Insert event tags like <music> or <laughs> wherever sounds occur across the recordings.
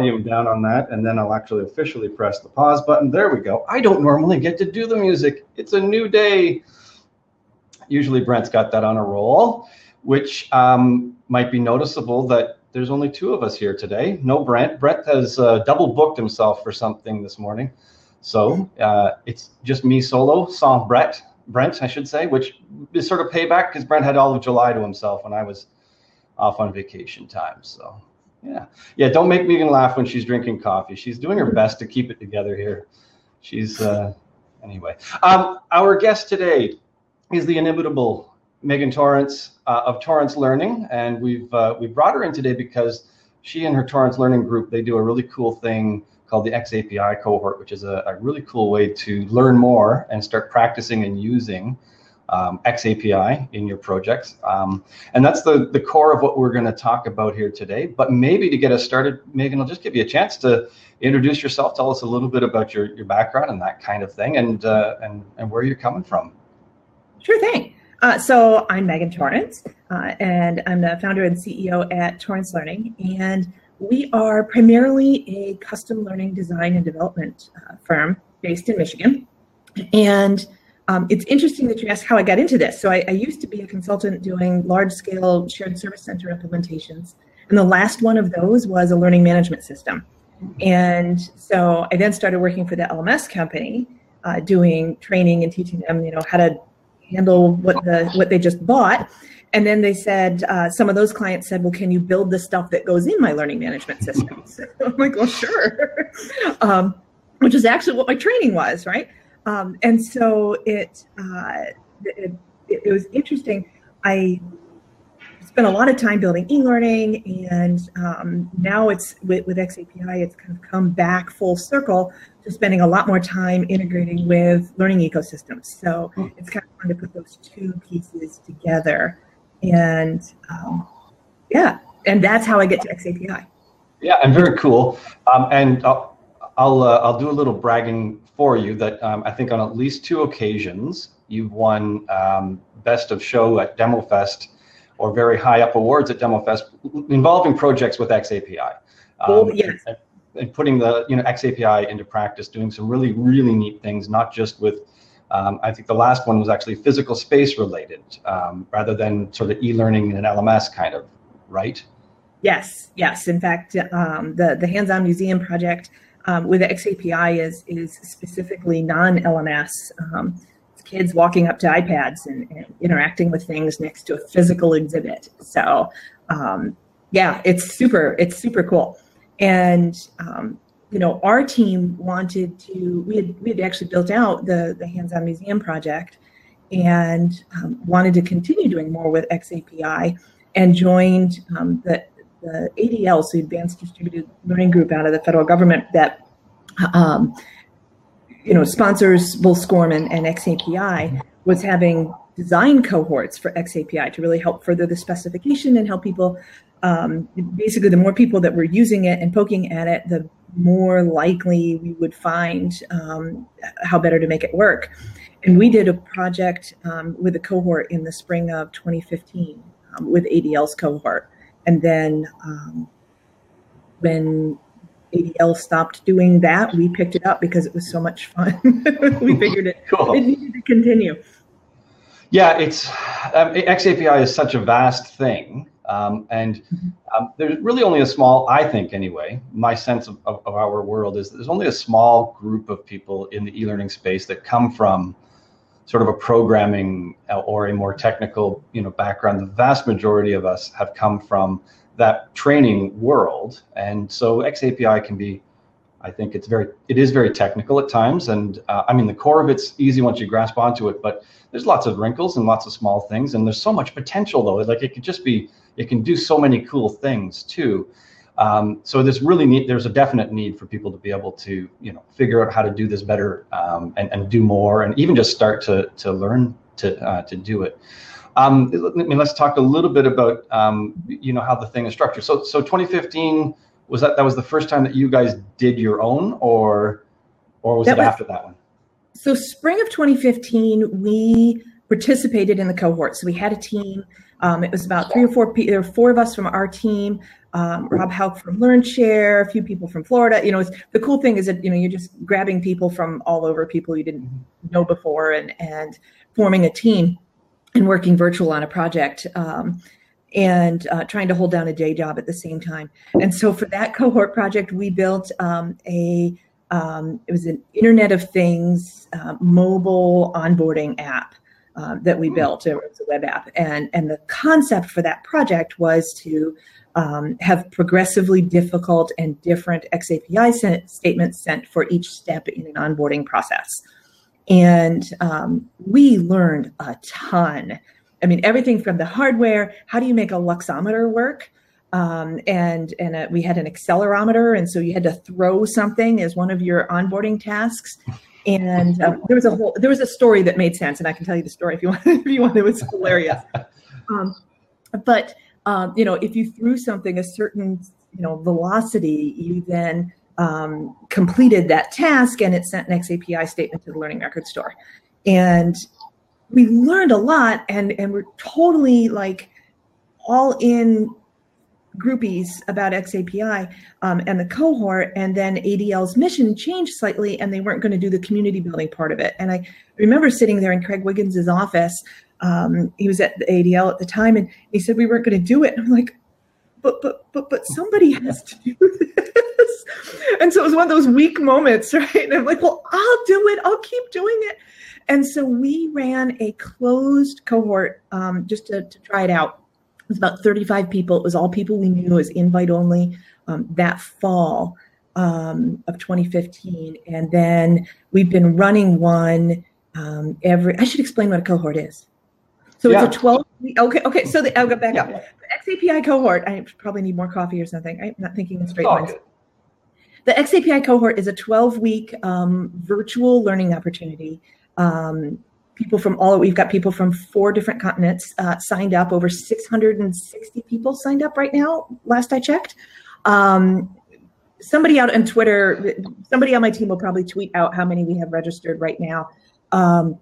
volume down on that and then I'll actually officially press the pause button. There we go. I don't normally get to do the music. It's a new day. Usually Brent's got that on a roll, which um, might be noticeable that there's only two of us here today. No Brent. Brent has uh, double booked himself for something this morning. So uh, it's just me solo, sans Brett, Brent, I should say, which is sort of payback because Brent had all of July to himself when I was off on vacation time. So yeah, yeah. Don't make Megan laugh when she's drinking coffee. She's doing her best to keep it together here. She's uh, anyway. Um, our guest today is the inimitable Megan Torrance uh, of Torrance Learning, and we've uh, we brought her in today because she and her Torrance Learning group they do a really cool thing called the XAPI cohort, which is a, a really cool way to learn more and start practicing and using um, XAPI in your projects. Um, and that's the, the core of what we're going to talk about here today. But maybe to get us started, Megan, I'll just give you a chance to introduce yourself, tell us a little bit about your, your background and that kind of thing, and, uh, and, and where you're coming from. Sure thing. Uh, so I'm Megan Torrance, uh, and I'm the founder and CEO at Torrance Learning. And we are primarily a custom learning design and development uh, firm based in Michigan. And um, it's interesting that you asked how I got into this. So I, I used to be a consultant doing large scale shared service center implementations. And the last one of those was a learning management system. And so I then started working for the LMS company, uh, doing training and teaching them, you know, how to handle what the what they just bought. And then they said, uh, some of those clients said, well, can you build the stuff that goes in my learning management system? <laughs> So I'm like, well, sure. <laughs> um, which is actually what my training was, right? Um, and so it, uh, it, it, was interesting. I spent a lot of time building e-learning and um, now it's with, with XAPI, it's kind of come back full circle to spending a lot more time integrating with learning ecosystems. So hmm. it's kind of fun to put those two pieces together. And um, yeah, and that's how I get to XAPI. Yeah, and very cool. Um, and I'll, I'll, uh, I'll do a little bragging for you that um, I think on at least two occasions you've won um, best of show at DemoFest or very high up awards at DemoFest involving projects with XAPI. Um, yes. And, and, putting the you know XAPI into practice, doing some really really neat things, not just with. Um, I think the last one was actually physical space related, um, rather than sort of e-learning in an LMS kind of, right? Yes, yes. In fact, um, the the hands-on museum project um, with XAPI is is specifically non-LMS. Um, kids walking up to iPads and, and, interacting with things next to a physical exhibit. So um, yeah, it's super it's super cool. And um, you know, our team wanted to we had we had actually built out the the hands-on museum project and um, wanted to continue doing more with XAPI and joined um, the the ADL, so Advanced Distributed Learning Group out of the federal government that um, you know sponsors both SCORM and, and XAPI was having design cohorts for XAPI to really help further the specification and help people. Um, basically, the more people that were using it and poking at it, the more likely we would find um, how better to make it work. And we did a project um, with a cohort in the spring of 2015 um, with ADL's cohort and then um, when ADL stopped doing that, we picked it up because it was so much fun. <laughs> we figured it, cool. it needed to continue. Yeah, it's um, XAPI is such a vast thing. Um, and mm-hmm. um, there's really only a small, I think anyway, my sense of, of, of, our world is that there's only a small group of people in the e-learning space that come from sort of a programming or a more technical you know background the vast majority of us have come from that training world. And so xapi can be i think it's very it is very technical at times. And uh, i mean the core of it's easy once you grasp onto it but there's lots of wrinkles and lots of small things. And there's so much potential though. Like it could just be it can do so many cool things too um, so there's really need, there's a definite need for people to be able to, you know, figure out how to do this better um, and, and do more and even just start to, to learn to, uh, to do it. Um, I mean, let's talk a little bit about, um, you know, how the thing is structured. So, so 2015 was that, that was the first time that you guys did your own or, or was that it was, after that one? So spring of 2015, we participated in the cohort. So we had a team. Um, it was about three or four. There were four of us from our team um, Rob Hauk from LearnShare, a few people from Florida. You know, the cool thing is that you know you're just grabbing people from all over, people you didn't know before, and and forming a team and working virtual on a project. Um, and uh, trying to hold down a day job at the same time. And so for that cohort project, we built um, a um, it was an Internet of Things uh, mobile onboarding app uh, that we built. It was a web app, and and the concept for that project was to um, have progressively difficult and different XAPI sent, statements sent for each step in an onboarding process. And um, we learned a ton I mean, everything from the hardware. How do you make a luxometer work? Um, and and a, we had an accelerometer, and so you had to throw something as one of your onboarding tasks. And uh, there was a whole there was a story that made sense, and I can tell you the story if you want. <laughs> if you want, it was hilarious. Um, but um, you know, if you threw something a certain you know velocity, you then um, completed that task, and it sent an XAPI statement to the Learning Record Store. And we learned a lot and and we're totally like all in groupies about XAPI um, and the cohort, and then ADL's mission changed slightly, and they weren't going to do the community building part of it. And I remember sitting there in Craig Wiggins's office. Um, he was at the ADL at the time, and he said we weren't going to do it. And I'm like, but but but but somebody has to do <laughs> this. And so it was one of those weak moments, <laughs> right? And I'm like, well, I'll do it. I'll keep doing it. And so we ran a closed cohort um, just to, to, try it out. It was about 35 people. It was all people we knew. It was invite only um, that fall um, of 2015. And then we've been running one um, every, I should explain what a cohort is. So yeah. it's a twelve-week. okay, okay. So the, I'll go back up. The XAPI cohort, I probably need more coffee or something. I'm not thinking in straight lines. The XAPI cohort is a 12 week um, virtual learning opportunity um, people from all we've got people from four different continents uh, signed up over 660 people signed up right now last i checked um, somebody out on twitter somebody on my team will probably tweet out how many we have registered right now um,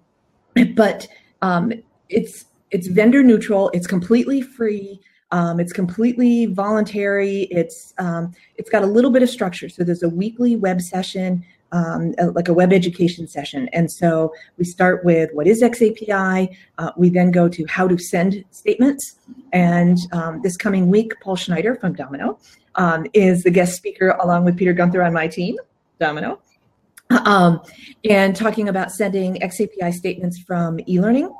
but um, it's it's vendor neutral it's completely free um, it's completely voluntary it's um, it's got a little bit of structure so there's a weekly web session um, a, like a web education session. And so we start with what is XAPI. Uh, we then go to how to send statements. And um, this coming week, Paul Schneider from dominKnow um, is the guest speaker along with Peter Gunther on my team, dominKnow. Um, and talking about sending XAPI statements from e-learning.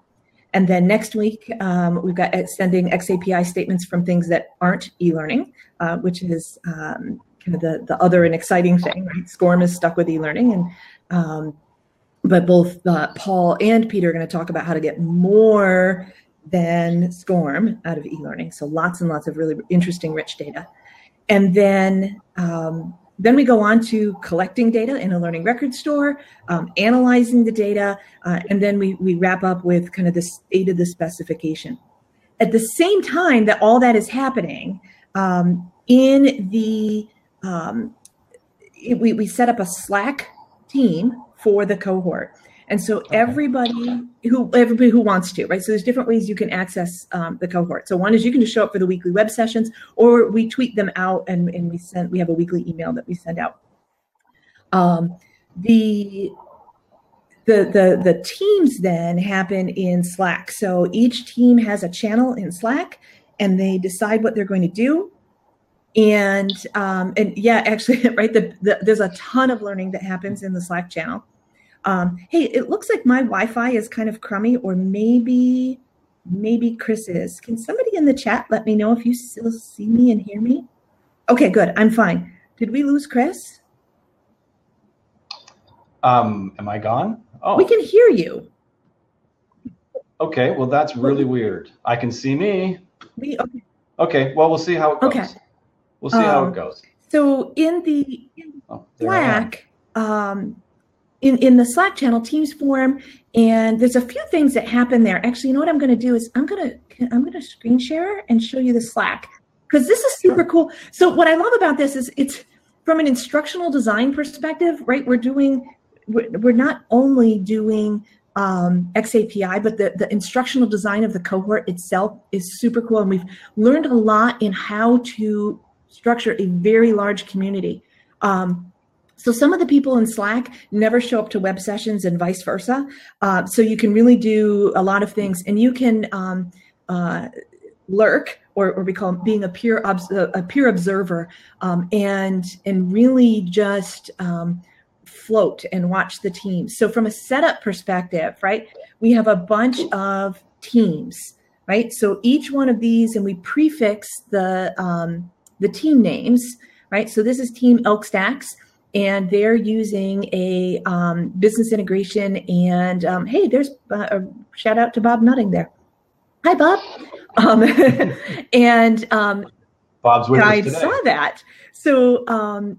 And then next week, um, we've got sending XAPI statements from things that aren't e-learning, uh, which is um, kind of the, the other and exciting thing, right? SCORM is stuck with e-learning and um, but both uh, Paul and Peter are going to talk about how to get more than SCORM out of e-learning. So lots and lots of really interesting, rich data. And then um, then we go on to collecting data in a learning record store, um, analyzing the data, uh, and then we, we wrap up with kind of the state of the specification. At the same time that all that is happening, um, in the um, we, we set up a Slack team for the cohort. And so everybody who everybody who wants to, right? So there's different ways you can access um, the cohort. So one is you can just show up for the weekly web sessions, or we tweet them out and, and we send. We have a weekly email that we send out. Um, the the the the teams then happen in Slack. So each team has a channel in Slack, and they decide what they're going to do and um, and yeah, actually, <laughs> right. The, the, there's a ton of learning that happens in the Slack channel. Um, hey, it looks like my Wi-Fi is kind of crummy, or maybe maybe Chris is. Can somebody in the chat let me know if you still see me and hear me? Okay, good. I'm fine. Did we lose Chris? Um, am I gone? Oh, we can hear you. Okay, well that's really weird. I can see me. We okay. Okay, well we'll see how it goes. Okay. We'll see um, how it um, goes. So in the in oh, Slack, um, in in the Slack channel, teams form, and there's a few things that happen there. Actually, you know what I'm going to do is I'm going to I'm going to screen share and show you the Slack because this is super cool. So what I love about this is it's from an instructional design perspective, right? We're doing we're, we're not only doing um, XAPI, but the, the instructional design of the cohort itself is super cool. And we've learned a lot in how to structure a very large community. Um, so some of the people in Slack never show up to web sessions and vice versa. Uh, so you can really do a lot of things, and you can um, uh, lurk, or, or we call being a peer a peer observer, um, and and really just um, float and watch the teams. So from a setup perspective, right, we have a bunch of teams, right? So each one of these, and we prefix the um, the team names, right? So this is Team Elk Stacks and they're using a um, business integration. And um, hey, there's a shout out to Bob Nutting there. Hi, Bob. Um, <laughs> and um, Bob's with I today. saw that. So um,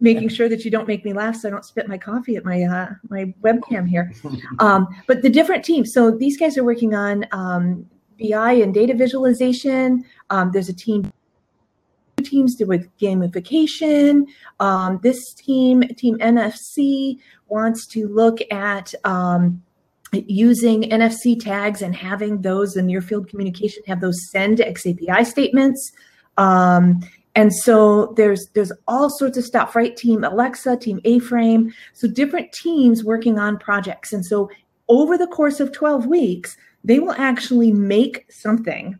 making sure that you don't make me laugh so I don't spit my coffee at my uh, my webcam here. <laughs> Um, but the different teams. So these guys are working on um, BI and data visualization. Um, there's a team teams do with gamification. Um, this team, Team NFC, wants to look at um, using NFC tags and having those in near field communication have those send XAPI statements. Um, and so there's there's all sorts of stuff, right? Team Alexa, Team A-Frame, so different teams working on projects. And so over the course of 12 weeks, they will actually make something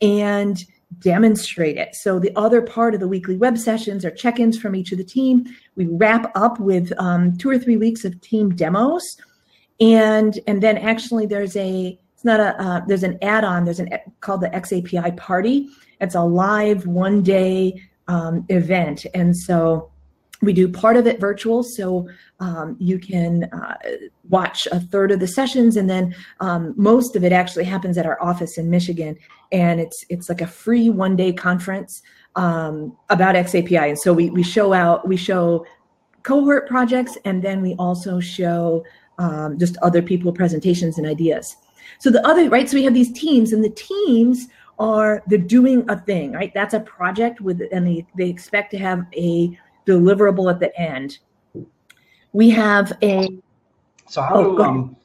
and demonstrate it. So the other part of the weekly web sessions are check-ins from each of the team. We wrap up with um, two or three weeks of team demos, and and then actually there's a it's not a uh, there's an add-on there's an called the XAPI party. It's a live one day um, event, and so we do part of it virtual so um, you can uh, watch a third of the sessions and then um, most of it actually happens at our office in michigan and it's it's like a free one day conference um, about xapi and so we, we show out we show cohort projects and then we also show um, just other people presentations and ideas. So the other right so we have these teams and the teams are they're doing a thing right? That's a project with and they, they expect to have a deliverable at the end. We have a. So how oh, do um,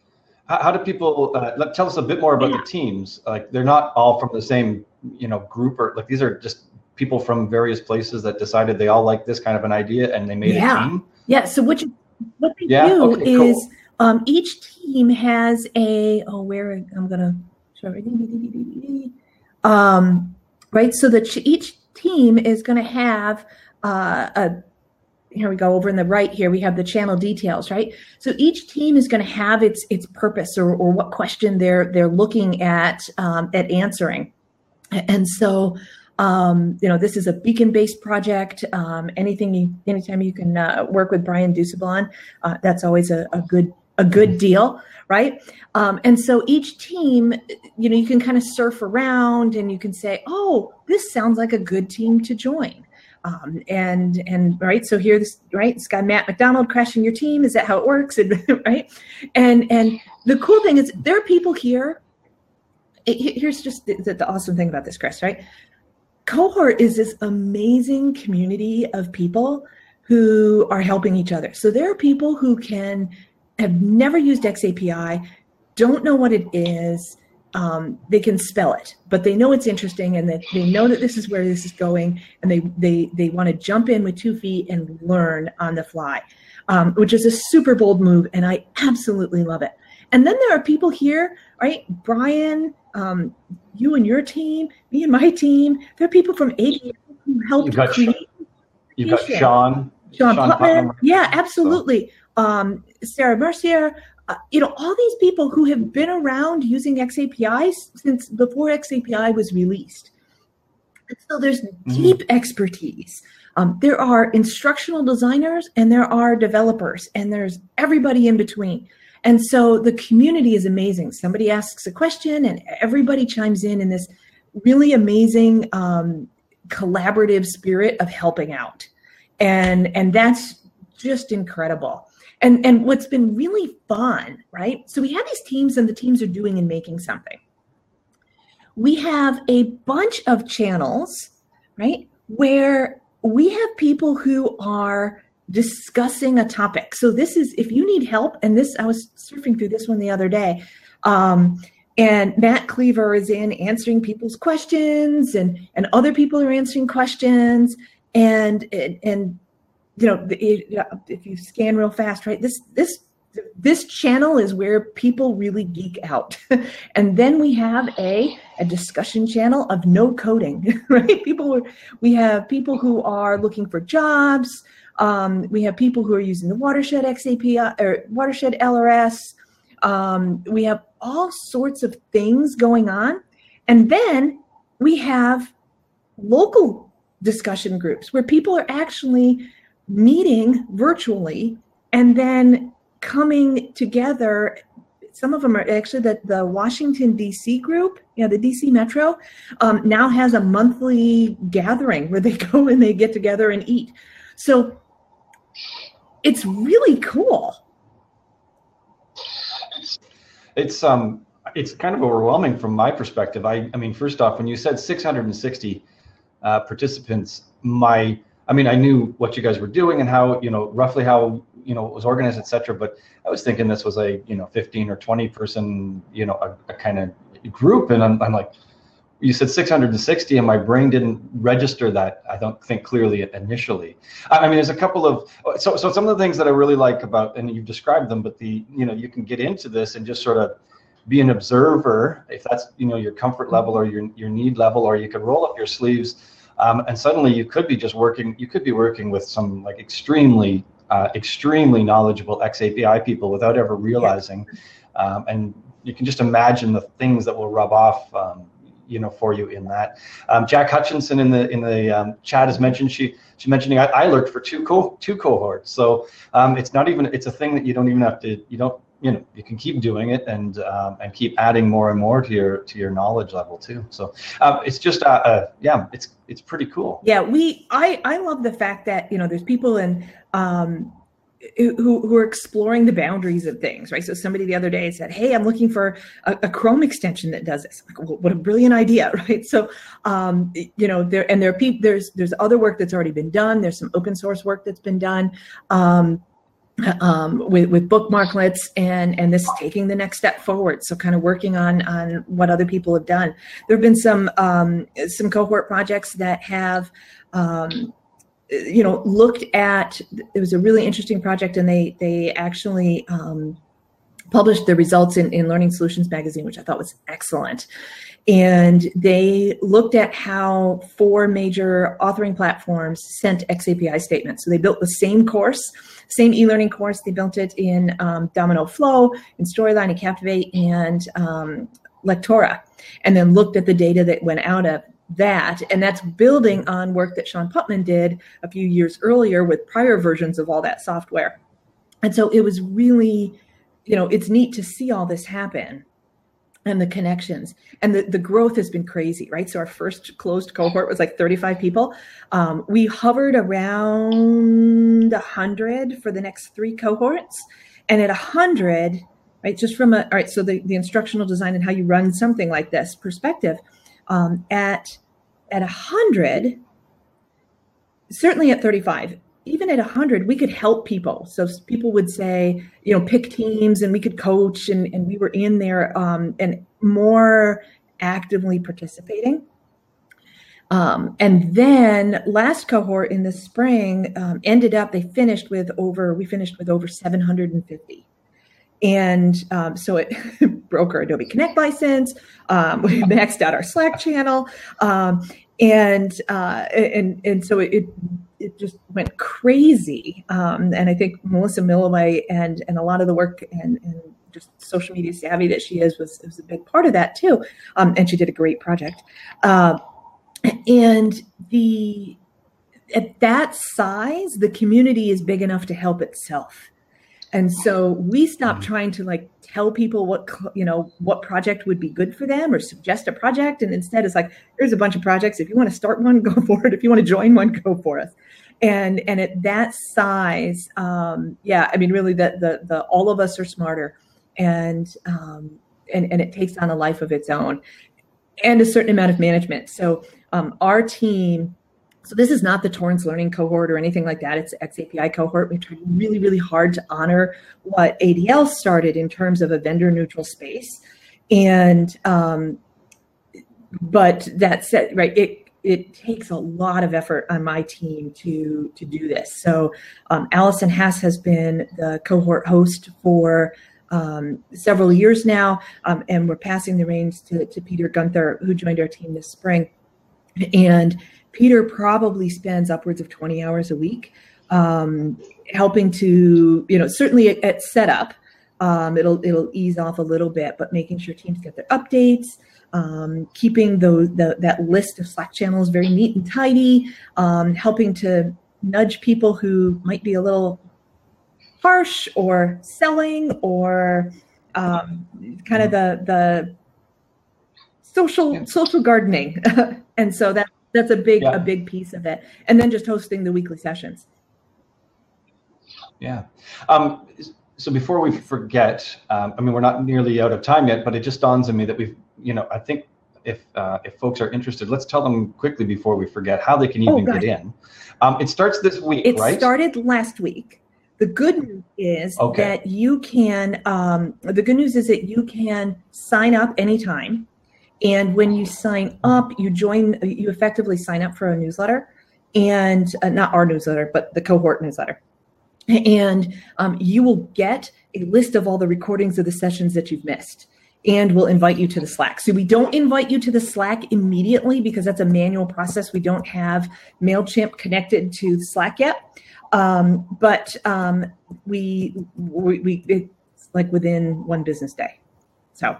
how, do people uh, tell us a bit more about yeah. the teams? Like they're not all from the same you know group or like these are just people from various places that decided they all like this kind of an idea and they made yeah. a team. Yeah. So what you, what they yeah? do okay, is cool. um, each team has a oh where I'm gonna show um, right. So that each team is going to have uh, a here we go over in the right here we have the channel details right? So each team is going to have its its purpose or, or what question they're they're looking at um, at answering. And so um, you know this is a beacon based project um, anything you anytime you can uh, work with brian dusablon uh, that's always a, a, good a good deal right? Um, and so each team you know you can kind of surf around and you can say oh this sounds like a good team to join um, and and right, so here this right, this guy Matt McDonald crashing your team. Is that how it works? <laughs> And, right, and and the cool thing is there are people here. It, here's just the, the, the awesome thing about this, Chris. Right, cohort is this amazing community of people who are helping each other. So there are people who can have never used XAPI, don't know what it is, um, they can spell it, but they know it's interesting and that they know that this is where this is going, and they they they want to jump in with two feet and learn on the fly, um, which is a super bold move, and I absolutely love it. And then there are people here, right? Brian, um, you and your team, me and my team. There are people from ABM who helped you've got create. You've got Sean. Sean, Sean Putman. Putman. Yeah, absolutely. So. Um, Sarah Mercier, uh, you know, all these people who have been around using XAPI since before XAPI was released. And so there's mm-hmm. deep expertise. Um, there are instructional designers and there are developers and there's everybody in between. And so the community is amazing. Somebody asks a question and everybody chimes in in this really amazing um, collaborative spirit of helping out. And, and that's just incredible and and what's been really fun right? So we have these teams and the teams are doing and making something. We have a bunch of channels right where we have people who are discussing a topic. So this is if you need help and this i was surfing through this one the other day um, and Matt Cleaver is in answering people's questions, and and other people are answering questions, and and, and you know if you scan real fast, right? This this this channel is where people really geek out <laughs> and then we have a a discussion channel of no coding <laughs> right people are, we have people who are looking for jobs um, we have people who are using the watershed xapi or watershed lrs um, we have all sorts of things going on and then we have local discussion groups where people are actually meeting virtually and then coming together. Some of them are actually that the washington d.c group yeah the dc metro um, now has a monthly gathering where they <laughs> go and they get together and eat. So it's really cool. It's um it's kind of overwhelming from my perspective. I i mean first off when you said 660 uh, participants my i mean i knew what you guys were doing and how you know roughly how you know it was organized, et cetera. But I was thinking this was a you know 15 or 20 person you know a, a kind of group, and I'm, I'm like, you said 660 and my brain didn't register that i don't think clearly initially i mean there's a couple of so so some of the things that i really like about and you've described them but the you know you can get into this and just sort of be an observer if that's you know your comfort level or your your need level or you can roll up your sleeves um, and suddenly you could be just working you could be working with some like extremely uh, extremely knowledgeable XAPI people without ever realizing. Um, and you can just imagine the things that will rub off, um, you know, for you in that. Um, Jack Hutchinson in the in the um, chat has mentioned she she mentioning I, I lurked for two co two cohorts. So um, it's not even it's a thing that you don't even have to you don't you know you can keep doing it and um, and keep adding more and more to your to your knowledge level too so um, it's just uh, uh, yeah it's it's pretty cool yeah we i i love the fact that you know there's people in um who, who are exploring the boundaries of things, right? So somebody the other day said, "Hey, I'm looking for a, a Chrome extension that does this." Like, well, what a brilliant idea, <laughs> right? So, um, you know, there and there are people. There's there's other work that's already been done. There's some open source work that's been done. Um, um, with, with bookmarklets and and this taking the next step forward. So kind of working on on what other people have done. There have been some um, some cohort projects that have. Um, you know, looked at. It was a really interesting project, and they they actually um, published the results in, in Learning Solutions magazine, which I thought was excellent. And they looked at how four major authoring platforms sent XAPI statements. So they built the same course same e-learning course. They built it in um, dominKnow Flow, in Storyline, and Captivate, and um, Lectora, and then looked at the data that went out of that. And that's building on work that Sean Putman did a few years earlier with prior versions of all that software. And so it was really, you know, it's neat to see all this happen and the connections. And the, the growth has been crazy right? So our first closed cohort was like 35 people. Um, we hovered around 100 for the next three cohorts. And at 100 right just from a all right so the, the instructional design and how you run something like this perspective um, at at 100 certainly at 35 even at 100 we could help people. So people would say you know pick teams and we could coach and, and we were in there um, and more actively participating. Um, and then last cohort in the spring um, ended up they finished with over we finished with over 750 and um, so it <laughs> broke our adobe connect license um, <laughs> we maxed out our slack channel. Um, and uh, and and so it, it just went crazy. Um, and I think Melissa Milloway and and a lot of the work and, and just social media savvy that she is was, was a big part of that too. Um, and she did a great project. Uh, and the at that size, the community is big enough to help itself. And so we stopped mm-hmm. trying to like tell people what you know what project would be good for them or suggest a project. And instead it's like here's a bunch of projects. If you want to start one <laughs> go for it. If you want to join one go for it. And and at that size um, yeah i mean really the, the the all of us are smarter. And um, and and it takes on a life of its own and a certain amount of management. So um, our team so this is not the Torrance Learning cohort or anything like that. It's the XAPI cohort. We tried really, really hard to honor what ADL started in terms of a vendor neutral space. And um, but that said, right, it it takes a lot of effort on my team to to do this. So um, Allison Hass has been the cohort host for um, several years now, um, and we're passing the reins to, to Peter Gunther, who joined our team this spring. And Peter probably spends upwards of 20 hours a week um, helping to, you know, certainly at, at setup, um, it'll it'll ease off a little bit, but making sure teams get their updates, um, keeping those the, that list of Slack channels very neat and tidy, um, helping to nudge people who might be a little harsh or selling or um, kind of the the social social gardening, <laughs> and so that that's a big yeah. a big piece of it. And then just hosting the weekly sessions. Yeah. Um, so before we forget, um, I mean, we're not nearly out of time yet, but it just dawns on me that we've, you know, I think if uh, if folks are interested, let's tell them quickly before we forget how they can oh, even oh, get in. Um, it starts this week, it right? Started last week. The good news is okay. that you can. Um, the good news is that you can sign up anytime, and when you sign up, you join. You effectively sign up for a newsletter, and uh, not our newsletter, but the cohort newsletter, and um, you will get a list of all the recordings of the sessions that you've missed and we'll invite you to the Slack. So we don't invite you to the Slack immediately because that's a manual process. We don't have MailChimp connected to Slack yet. Um, but um, we, we, we, it's like within one business day. So,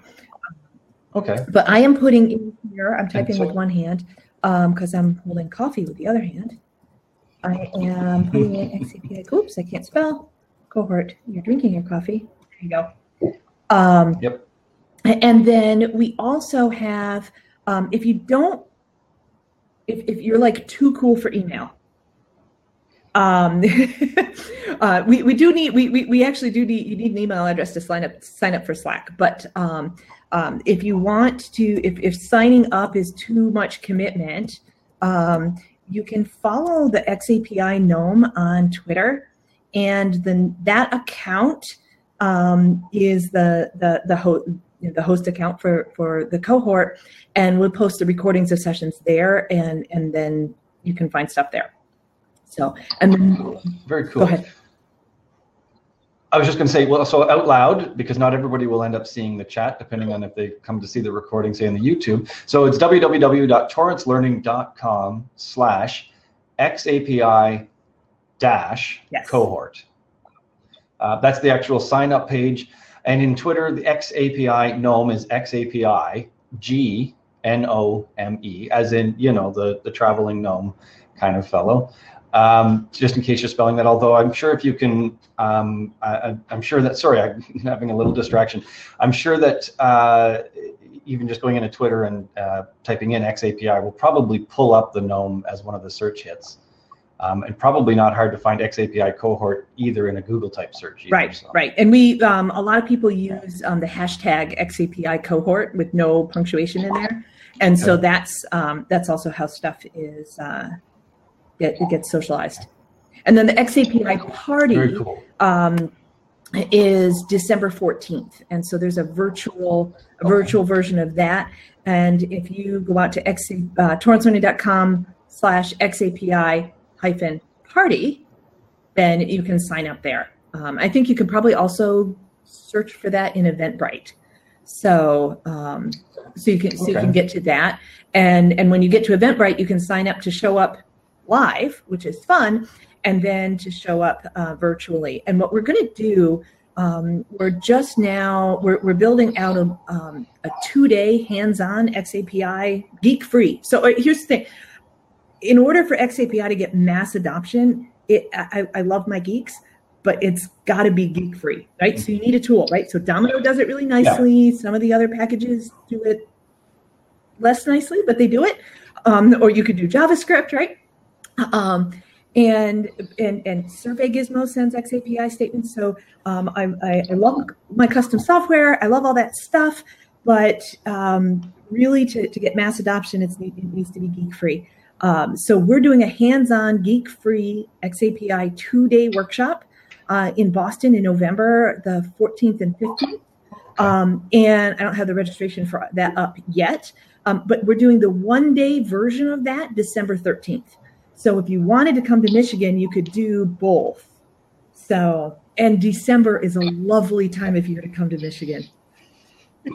okay. But I am putting in here, I'm typing so, with one hand because um, I'm holding coffee with the other hand. I am <laughs> putting in XAPI, oops, I can't spell. Cohort, you're drinking your coffee. There you go. Um, yep. And then we also have, um, if you don't, if, if you're like too cool for email, um, <laughs> uh, we, we do need, we, we, we actually do need, you need an email address to sign up, sign up for Slack. But um, um, if you want to, if, if signing up is too much commitment, um, you can follow the XAPI GNOME on Twitter. And then that account um, is the, the, the host, the host account for for the cohort, and we'll post the recordings of sessions there, and and then you can find stuff there. So and then very cool. Go ahead. I was just going to say, well, so out loud, because not everybody will end up seeing the chat, depending on if they come to see the recording, say, on the YouTube. So it's www.torrancelearning.com slash XAPI dash cohort. Uh, that's the actual sign up page. And in Twitter, the XAPI GNOME is XAPI G N O M E, as in, you know, the, the traveling gnome kind of fellow. Um, just in case you're spelling that, although I'm sure if you can, um, I, am sure that, sorry, I'm <laughs> having a little distraction. I'm sure that uh, even just going into Twitter and uh, typing in XAPI will probably pull up the GNOME as one of the search hits. Um, and probably not hard to find XAPI cohort either in a Google type search. Either, right, so. right. And we, um, a lot of people use um, the hashtag XAPI cohort with no punctuation in there, and so that's um, that's also how stuff is uh, it, it, gets socialized. And then the XAPI party cool. Um, is December fourteenth, and so there's a virtual a virtual version of that. And if you go out to x uh, torrancelearning.com slash XAPI hyphen party, then you can sign up there. Um, I think you can probably also search for that in Eventbrite. So, um, so you can so okay. you can get to that, and and when you get to Eventbrite, you can sign up to show up live, which is fun, and then to show up uh, virtually. And what we're going to do, um, we're just now we're we're building out a um, a two day hands on XAPI geek free. So uh, here's the thing in order for XAPI to get mass adoption, it I, I love my geeks, but it's got to be geek free, right? So you need a tool, right? So dominKnow does it really nicely. Yeah. Some of the other packages do it less nicely, but they do it. Um, or you could do JavaScript, right? Um, and and and Survey Gizmo sends XAPI statements. So um, I, I, I love my custom software. I love all that stuff, but um, really to, to get mass adoption, it needs to be geek free. Um, so we're doing a hands-on geek-free XAPI two-day workshop uh, in Boston in November, the 14th and 15th. Um, and I don't have the registration for that up yet, um, but we're doing the one day version of that December 13th. So if you wanted to come to Michigan, you could do both. So, and December is a lovely time if you're to come to Michigan. <laughs>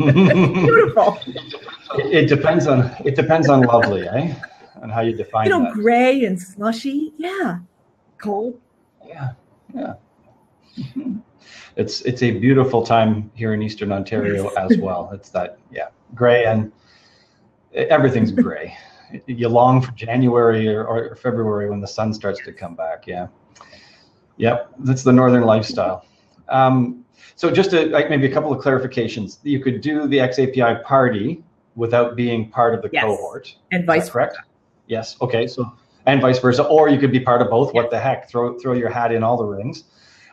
Beautiful. It, depends on it depends on lovely, eh? On how you define You know, that. gray and slushy. Yeah. Cold. Yeah, yeah. Mhm. It's it's a beautiful time here in Eastern Ontario as well. It's that yeah, gray and everything's gray. <laughs> You long for January or, or February when the sun starts to come back. Yeah, yep. That's the northern lifestyle. Um, so just to, like maybe a couple of clarifications. You could do the XAPI party without being part of the Yes. cohort. And vice correct? Yes. Okay. So and vice versa, or you could be part of both. What the heck? Throw throw your hat in all the rings.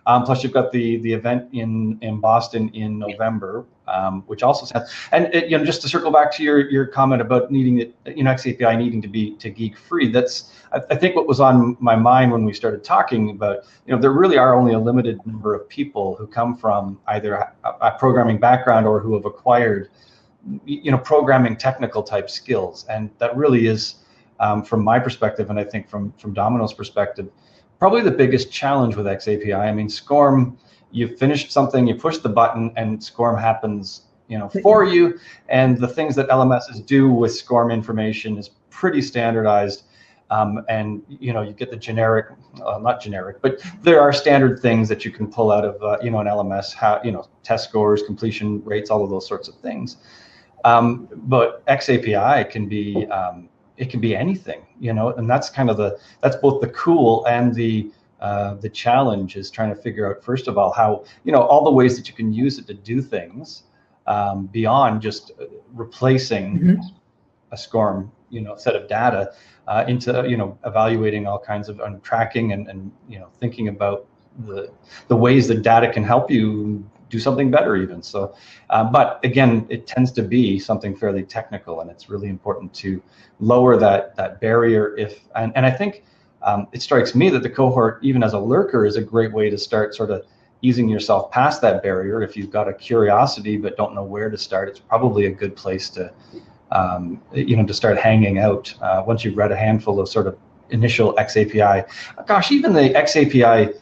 Um, plus, you've got the the event in in Boston in November, um, which also sounds. And it, you know, just to circle back to your your comment about needing it, you know, XAPI needing to be to geek free. That's I, I think what was on my mind when we started talking about. You know, there really are only a limited number of people who come from either a, a programming background or who have acquired, you know, programming technical type skills, and that really is um, from my perspective, and I think from from dominKnow's perspective, probably the biggest challenge with XAPI. I mean, SCORM, you finished something, you push the button, and SCORM happens, you know, for you. And the things that LMSs do with SCORM information is pretty standardized. Um, and you know, you get the generic, uh, not generic, but there are standard things that you can pull out of, uh, you know, an LMS. How you know, test scores, completion rates, all of those sorts of things. Um, but XAPI can be um, it can be anything, you know, and that's kind of the that's both the cool and the uh, the challenge is trying to figure out first of all how you know all the ways that you can use it to do things um, beyond just uh, replacing Mhm. a SCORM, you know, set of data uh, into you know evaluating all kinds of and tracking and and you know thinking about the the ways that data can help you do something better even. So uh, but again it tends to be something fairly technical and it's really important to lower that that barrier if and, and i think um, it strikes me that the cohort even as a lurker is a great way to start sort of easing yourself past that barrier. If you've got a curiosity but don't know where to start it's probably a good place to um, you know to start hanging out uh, once you've read a handful of sort of initial xapi gosh even the xapi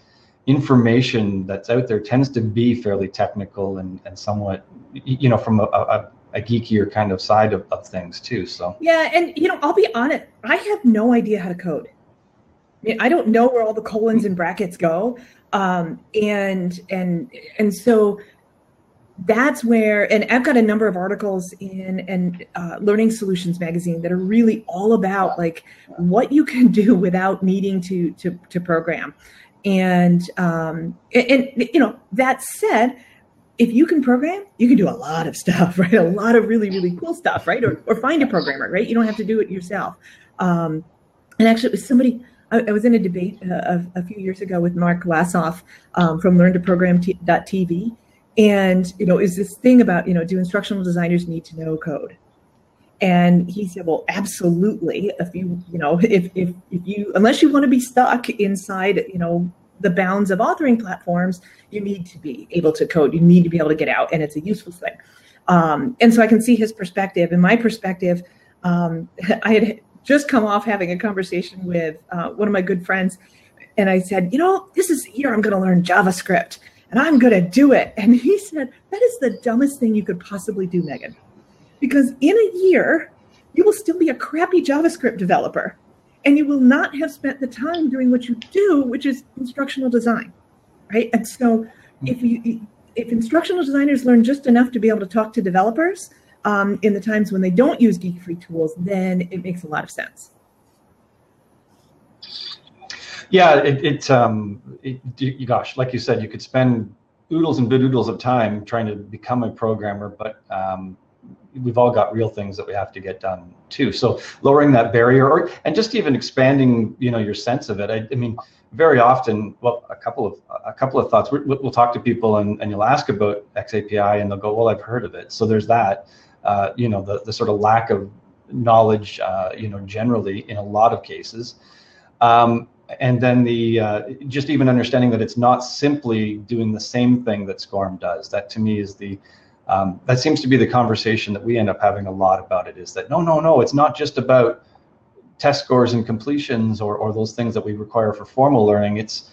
information that's out there tends to be fairly technical and, and somewhat you know from a, a, a geekier kind of side of, of things too so Yeah, and you know, I'll be honest, I have no idea how to code. I, mean, I don't know where all the colons and brackets go. Um, and and and so that's where and I've got a number of articles in and uh, Learning Solutions magazine that are really all about like what you can do without needing to to to program. And um and, you know, that said, if you can program, you can do a lot of stuff, <laughs> right? A lot of really, really cool stuff, right? Or, or find a programmer, right? You don't have to do it yourself. Um, and actually, it was somebody, I, I was in a debate uh, a, a few years ago with Mark Lassoff um, from learntoprogram.tv. And, you know, is this thing about, you know, do instructional designers need to know code? And he said, well, absolutely. If you, you know, if, if, if you, unless you want to be stuck inside, you know, the bounds of authoring platforms, you need to be able to code. You need to be able to get out, and it's a useful thing. Um, and so I can see his perspective. And my perspective, um, <laughs> I had just come off having a conversation with uh, one of my good friends, and I said, you know, this is year I'm going to learn JavaScript, and I'm going to do it. And he said, that is the dumbest thing you could possibly do, Megan, because in a year you will still be a crappy JavaScript developer and you will not have spent the time doing what you do, which is instructional design, right? And so, if you if instructional designers learn just enough to be able to talk to developers um, in the times when they don't use geek free tools, then it makes a lot of sense. yeah it, it um it, gosh like you said you could spend oodles and oodles of time trying to become a programmer but um we've all got real things that we have to get done too. So lowering that barrier, or and just even expanding, you know, your sense of it. I, I mean, very often, well, a couple of a couple of thoughts. we will talk to people and, and you'll ask about XAPI, and they'll go, "Well, I've heard of it." So there's that. Uh, you know, the the sort of lack of knowledge, uh, you know, generally in a lot of cases. Um, and then the uh, just even understanding that it's not simply doing the same thing that SCORM does. That to me is the um, that seems to be the conversation that we end up having a lot about it. Is that no, no, no? It's not just about test scores and completions or or those things that we require for formal learning. It's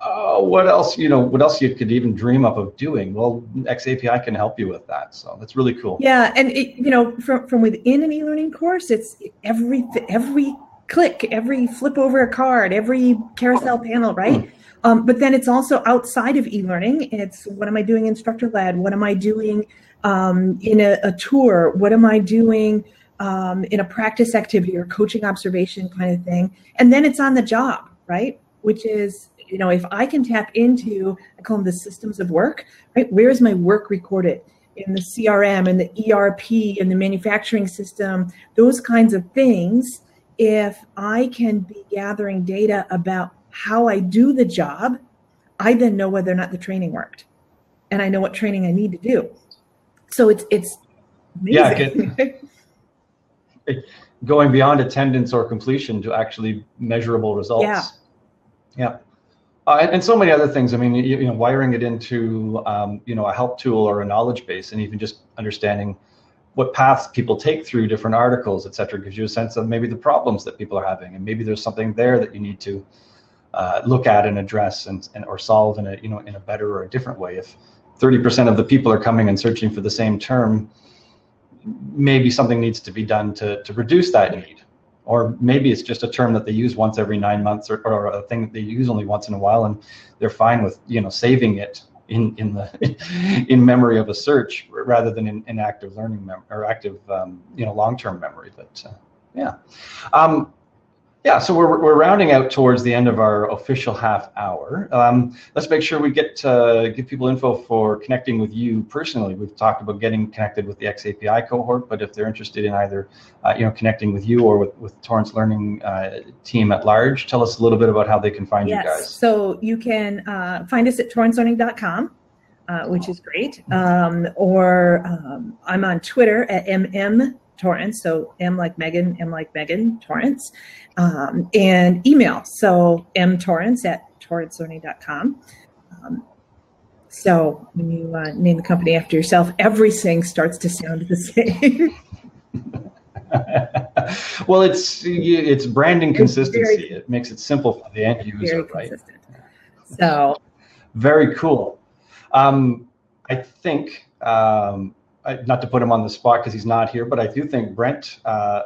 uh, what else you know what else you could even dream up of doing well xapi can help you with that so that's really cool yeah and it, you know from, from within an e-learning course it's every every click every flip over a card every carousel panel right mm. Um, but then it's also outside of e-learning it's what am i doing instructor led what am i doing um, in a, a, tour what am i doing um, in a practice activity or coaching observation kind of thing and then it's on the job right which is you know, if I can tap into, I call them the systems of work, right? Where is my work recorded? In the CRM and the ERP and the manufacturing system, those kinds of things. If I can be gathering data about how I do the job, I then know whether or not the training worked. And I know what training I need to do. So it's it's amazing. Yeah, <laughs> going beyond attendance or completion to actually measurable results. Yeah. Yeah. Uh, and, and, so many other things. I mean, you, you know, wiring it into um, you know a help tool or a knowledge base, and even just understanding what paths people take through different articles, et cetera, gives you a sense of maybe the problems that people are having, and maybe there's something there that you need to uh, look at and address and, and or solve in a you know in a better or a different way. If 30% of the people are coming and searching for the same term, maybe something needs to be done to to reduce that need. Or maybe it's just a term that they use once every nine months or, or a thing that they use only once in a while and they're fine with you know saving it in in the <laughs> in memory of a search rather than in, in active learning mem- or active um, you know long-term memory. But uh, yeah. Um, yeah, so we're, we're rounding out towards the end of our official half hour. Um, let's make sure we get uh, give people info for connecting with you personally. We've talked about getting connected with the XAPI cohort, but if they're interested in either uh, you know connecting with you or with, with Torrance Learning uh, team at large, tell us a little bit about how they can find yes. you guys. So you can uh, find us at torrancelearning.com. Uh, which is great. Um, or um, I'm on Twitter at mm Torrance. So M like Megan, M like Megan, Torrance. Um, and email. So M Torrance at torrancelearning.com. Um, so when you uh, name the company after yourself, everything starts to sound the <laughs> same. <laughs> well, it's it's branding consistency. Very, it makes it simple for the end user, right? So very cool. Um, I think um, not to put him on the spot because he's not here, but I do think Brent, uh,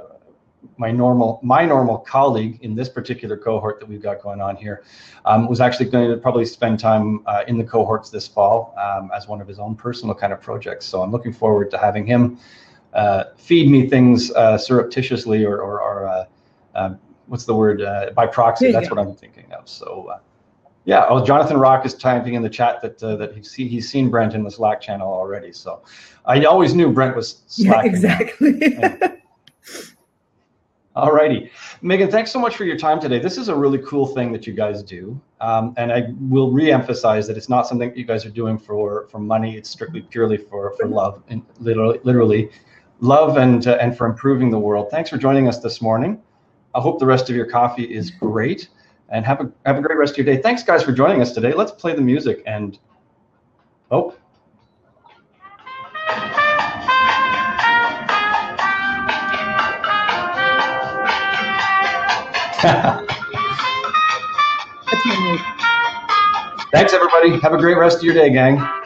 my normal my normal colleague in this particular cohort that we've got going on here, um, was actually going to probably spend time uh, in the cohorts this fall um, as one of his own personal kind of projects. So I'm looking forward to having him uh, feed me things uh, surreptitiously or, or, or uh, uh, what's the word by proxy. That's what I'm thinking of. So. Yeah, oh, Jonathan Rock is typing in the chat that uh, that he's, see, he's seen Brent in the Slack channel already. So I always knew Brent was <laughs> slacking. Yeah, exactly. yeah. All righty. Megan, thanks so much for your time today. This is a really cool thing that you guys do. Um, and I will re-emphasize that it's not something that you guys are doing for, for money. It's strictly purely for, for love and literally, literally love and, uh, and for improving the world. Thanks for joining us this morning. I hope the rest of your coffee is great and have a, have a great rest of your day. Thanks guys for joining us today. Let's play the music and, oh, <laughs> Thanks, everybody. Have a great rest of your day, gang.